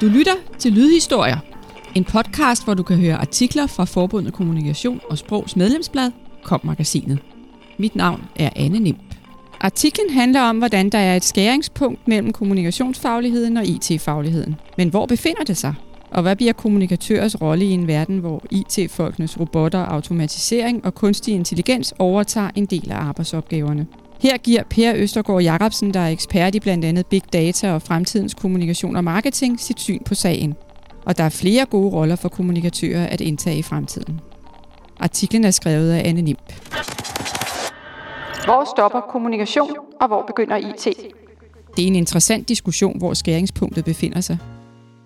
Du lytter til Lydhistorier, en podcast, hvor du kan høre artikler fra Forbundet Kommunikation og Sprogs medlemsblad, Kom-magasinet. Mit navn er Anne Nimp. Artiklen handler om, hvordan der er et skæringspunkt mellem kommunikationsfagligheden og IT-fagligheden. Men hvor befinder det sig? Og hvad bliver kommunikatørers rolle i en verden, hvor IT-folkenes robotter, automatisering og kunstig intelligens overtager en del af arbejdsopgaverne? Her giver Per Østergaard Jacobsen, der er ekspert i blandt andet big data og fremtidens kommunikation og marketing, sit syn på sagen. Og der er flere gode roller for kommunikatører at indtage i fremtiden. Artiklen er skrevet af Anne Nimp. Hvor stopper kommunikation, og hvor begynder IT? Det er en interessant diskussion, hvor skæringspunktet befinder sig.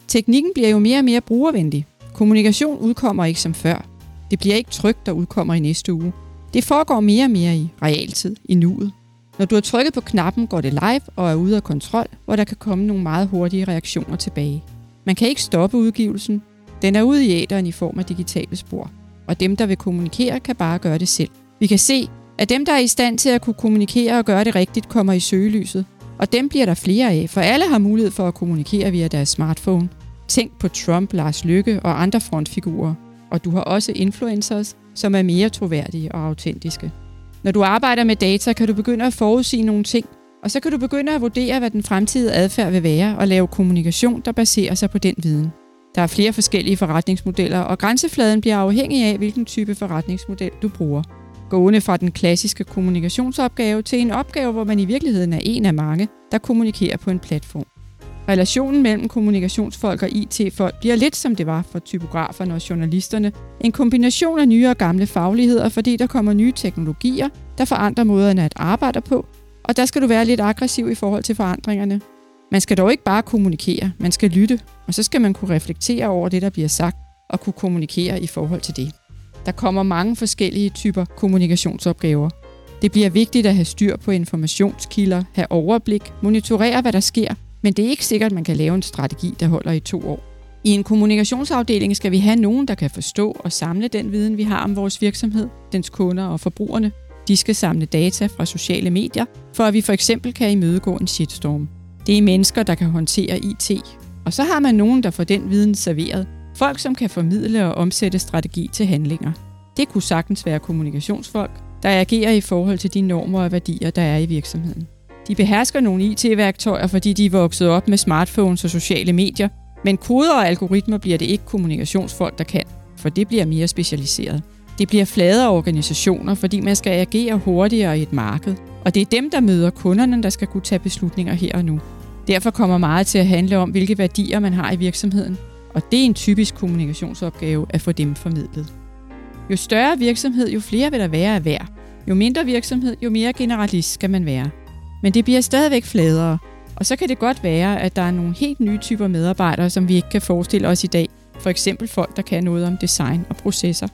Teknikken bliver jo mere og mere brugervenlig. Kommunikation udkommer ikke som før. Det bliver ikke trygt, der udkommer i næste uge. Det foregår mere og mere i realtid, i nuet. Når du har trykket på knappen, går det live og er ude af kontrol, hvor der kan komme nogle meget hurtige reaktioner tilbage. Man kan ikke stoppe udgivelsen. Den er ude i æderen i form af digitale spor. Og dem, der vil kommunikere, kan bare gøre det selv. Vi kan se, at dem, der er i stand til at kunne kommunikere og gøre det rigtigt, kommer i søgelyset. Og dem bliver der flere af, for alle har mulighed for at kommunikere via deres smartphone. Tænk på Trump, Lars Lykke og andre frontfigurer. Og du har også influencers, som er mere troværdige og autentiske. Når du arbejder med data, kan du begynde at forudsige nogle ting, og så kan du begynde at vurdere, hvad den fremtidige adfærd vil være, og lave kommunikation, der baserer sig på den viden. Der er flere forskellige forretningsmodeller, og grænsefladen bliver afhængig af, hvilken type forretningsmodel du bruger. Gående fra den klassiske kommunikationsopgave til en opgave, hvor man i virkeligheden er en af mange, der kommunikerer på en platform. Relationen mellem kommunikationsfolk og IT-folk bliver lidt som det var for typograferne og journalisterne. En kombination af nye og gamle fagligheder, fordi der kommer nye teknologier, der forandrer måderne at arbejde på, og der skal du være lidt aggressiv i forhold til forandringerne. Man skal dog ikke bare kommunikere, man skal lytte, og så skal man kunne reflektere over det, der bliver sagt, og kunne kommunikere i forhold til det. Der kommer mange forskellige typer kommunikationsopgaver. Det bliver vigtigt at have styr på informationskilder, have overblik, monitorere, hvad der sker, men det er ikke sikkert, at man kan lave en strategi, der holder i to år. I en kommunikationsafdeling skal vi have nogen, der kan forstå og samle den viden, vi har om vores virksomhed, dens kunder og forbrugerne. De skal samle data fra sociale medier, for at vi for eksempel kan imødegå en shitstorm. Det er mennesker, der kan håndtere IT. Og så har man nogen, der får den viden serveret. Folk, som kan formidle og omsætte strategi til handlinger. Det kunne sagtens være kommunikationsfolk, der agerer i forhold til de normer og værdier, der er i virksomheden. De behersker nogle IT-værktøjer, fordi de er vokset op med smartphones og sociale medier, men koder og algoritmer bliver det ikke kommunikationsfolk, der kan, for det bliver mere specialiseret. Det bliver fladere organisationer, fordi man skal agere hurtigere i et marked, og det er dem, der møder kunderne, der skal kunne tage beslutninger her og nu. Derfor kommer meget til at handle om, hvilke værdier man har i virksomheden, og det er en typisk kommunikationsopgave at få dem formidlet. Jo større virksomhed, jo flere vil der være af hver. Jo mindre virksomhed, jo mere generalist skal man være. Men det bliver stadigvæk fladere, og så kan det godt være, at der er nogle helt nye typer medarbejdere, som vi ikke kan forestille os i dag. For eksempel folk, der kan noget om design og processer.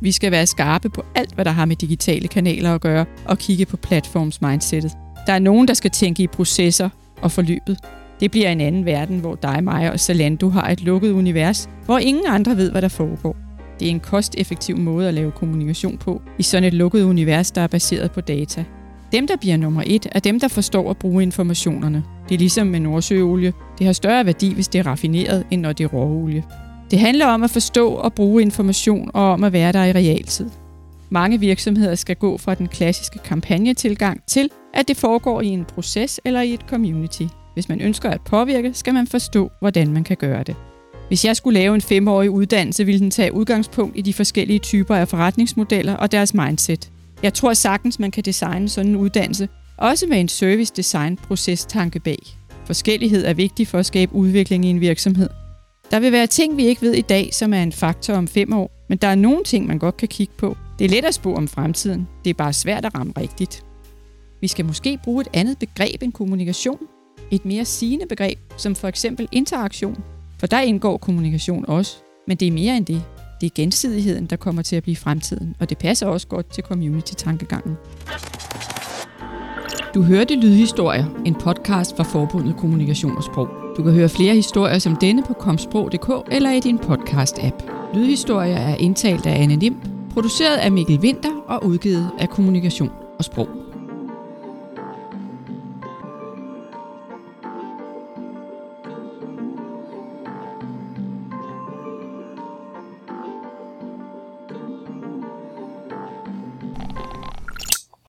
Vi skal være skarpe på alt, hvad der har med digitale kanaler at gøre, og kigge på platforms-mindsetet. Der er nogen, der skal tænke i processer og forløbet. Det bliver en anden verden, hvor dig, mig og Zalando har et lukket univers, hvor ingen andre ved, hvad der foregår. Det er en kosteffektiv måde at lave kommunikation på i sådan et lukket univers, der er baseret på data. Dem, der bliver nummer et, er dem, der forstår at bruge informationerne. Det er ligesom med nordsøolie. Det har større værdi, hvis det er raffineret, end når det er råolie. Det handler om at forstå og bruge information og om at være der i realtid. Mange virksomheder skal gå fra den klassiske kampagnetilgang til, at det foregår i en proces eller i et community. Hvis man ønsker at påvirke, skal man forstå, hvordan man kan gøre det. Hvis jeg skulle lave en femårig uddannelse, ville den tage udgangspunkt i de forskellige typer af forretningsmodeller og deres mindset. Jeg tror sagtens, man kan designe sådan en uddannelse, også med en service design proces tanke bag. Forskellighed er vigtig for at skabe udvikling i en virksomhed. Der vil være ting, vi ikke ved i dag, som er en faktor om fem år, men der er nogle ting, man godt kan kigge på. Det er let at spå om fremtiden. Det er bare svært at ramme rigtigt. Vi skal måske bruge et andet begreb end kommunikation. Et mere sigende begreb, som for eksempel interaktion. For der indgår kommunikation også. Men det er mere end det. Det er gensidigheden, der kommer til at blive fremtiden, og det passer også godt til community-tankegangen. Du hørte Lydhistorier, en podcast fra Forbundet Kommunikation og Sprog. Du kan høre flere historier som denne på komsprog.dk eller i din podcast-app. Lydhistorier er indtalt af Anne Nim, produceret af Mikkel Winter og udgivet af Kommunikation og Sprog.